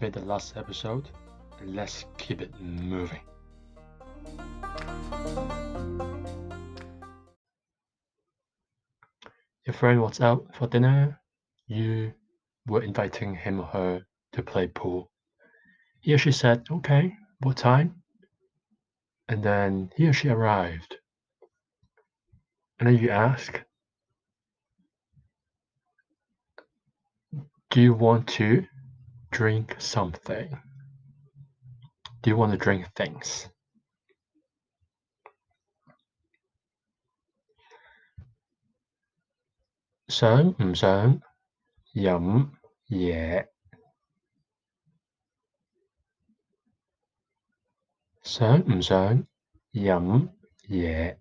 made the last episode. Let's keep it moving. Your friend was out for dinner. You were inviting him or her to play pool. He or she said, Okay, what time? And then he or she arrived. And then you ask, Do you want to drink something? Do you want to drink things? Sớm, mm, um. Yum, yeah. Sớm, mm, um. Yum, yeah.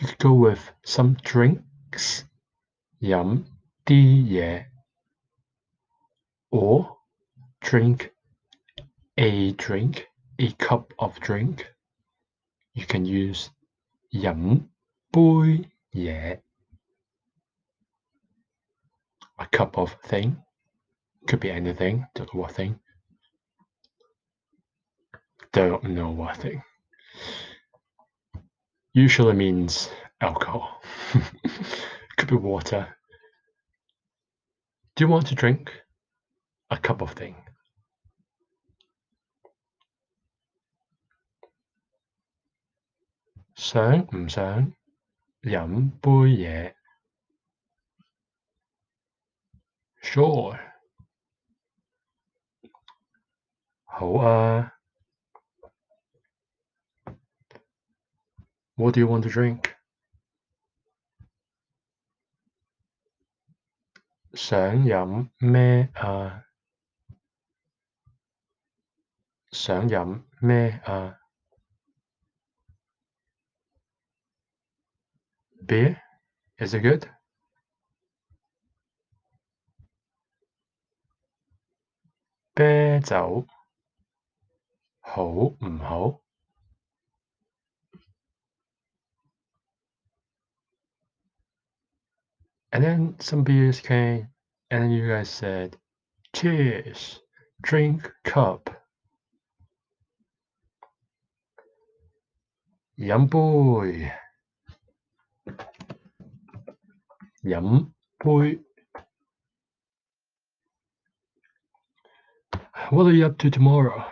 You could go with some drinks. Yum, 啲嘢，or drink a drink, a cup of drink. You can use 饮杯嘢，a cup of thing could be anything. Don't know what thing. Don't know what thing. Usually means alcohol. could be water. Do you want to drink a cup of thing? Mm, sure. 好啊。What uh, do you want to drink? 想飲咩啊？想飲咩啊？Beer? Is it good? 啤酒好唔好 And then some beers came, and you guys said, Cheers, drink cup. Yum boy. Yum boy. What are you up to tomorrow?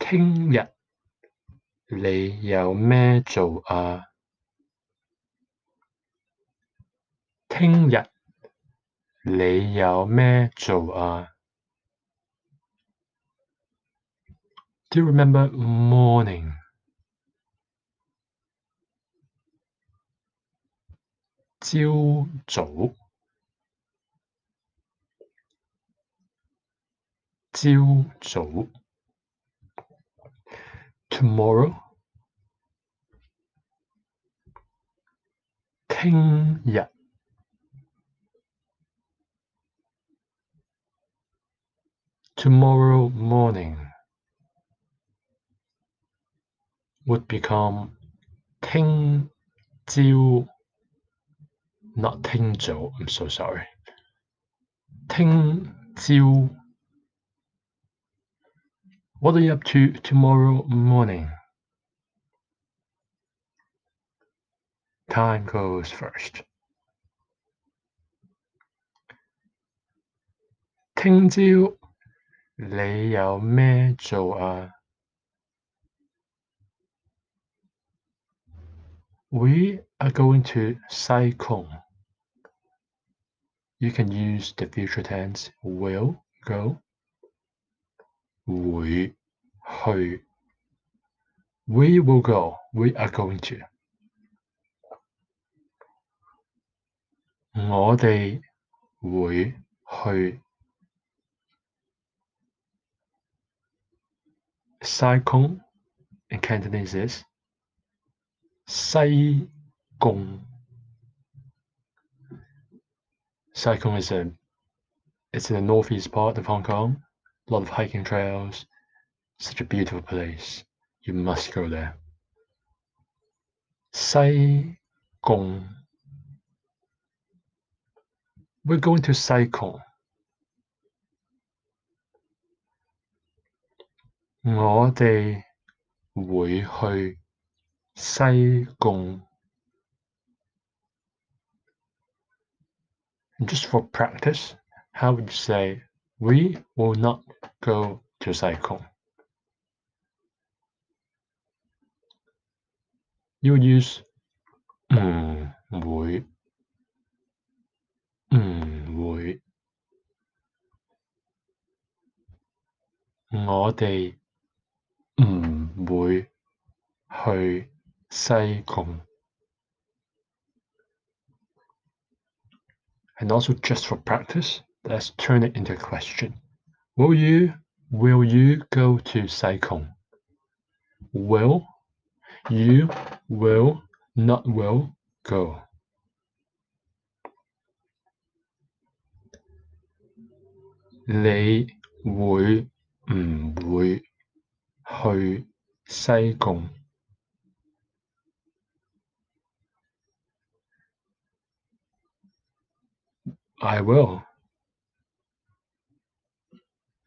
Ting yet. 你有咩做啊？聽日你有咩做啊？Do you remember morning? 朝早，朝早。 Tomorrow，听日。Tomorrow morning would become 听朝。not 听早，I'm so sorry。听朝 ，What are you up to tomorrow morning? Time goes first. 听朝你有咩做啊？We are going to Sai you can use the future tense will go 会去 we will go we are going to 我哋会去西贡 in Cantonese is 西贡 Sai Kung is a it's in the northeast part of Hong Kong. a lot of hiking trails. Such a beautiful place. You must go there. 西貢. We're going to Sai Kung. 我哋會去西貢。Just for practice, how would you say we will not go to Sai Kung. You use mm, 唔會唔會，我哋唔會去西貢。And mm, mm, also just for practice let's turn it into a question. Will you will you go to Sai Kung? Will you will not will go. They mm, will.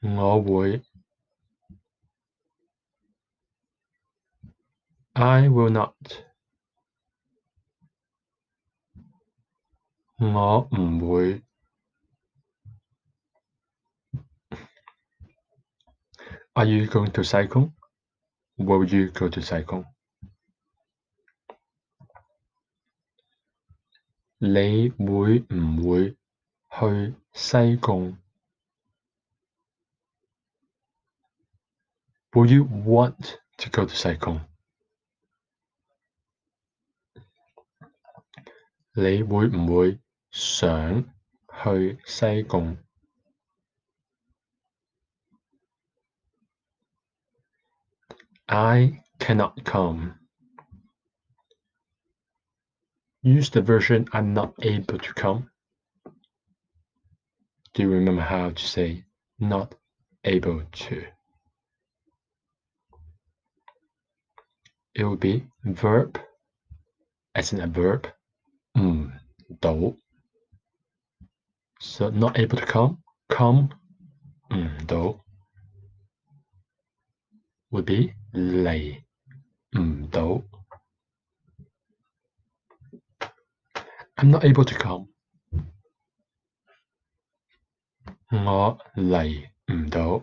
我會。I will not. 我唔會。Are you going to 西貢? Will you go to 西貢? 你會唔會去西貢 Will you want to go to Sai Kung? I cannot come. Use the version I'm not able to come. Do you remember how to say not able to? It will be verb as in a verb, mm, do. So not able to come, come, mm, do would be 嚟唔到。I'm not able to come. 我嚟唔到。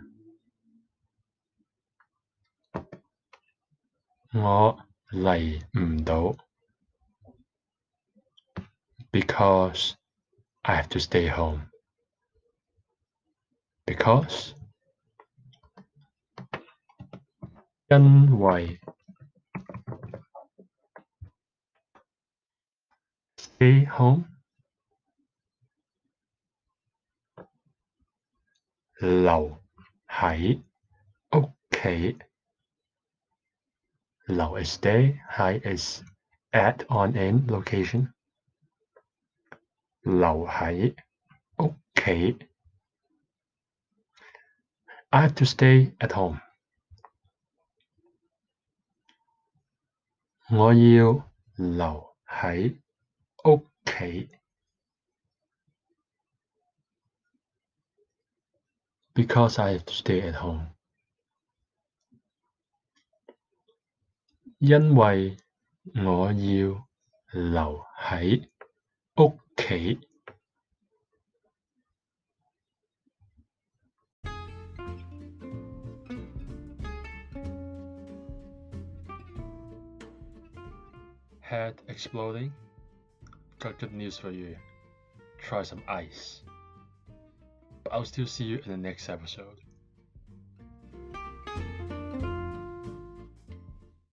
我嚟唔到，because I have to stay home. Because 因為 stay home 留喺屋企。 留 is stay, high is at, on, in, location. 留喺屋企。I have to stay at home. 我要留喺屋企。because I have to stay at home. 因为我要留喺屋企。Head exploding? Got good news for you. Try some ice. But I'll still see you in the next episode.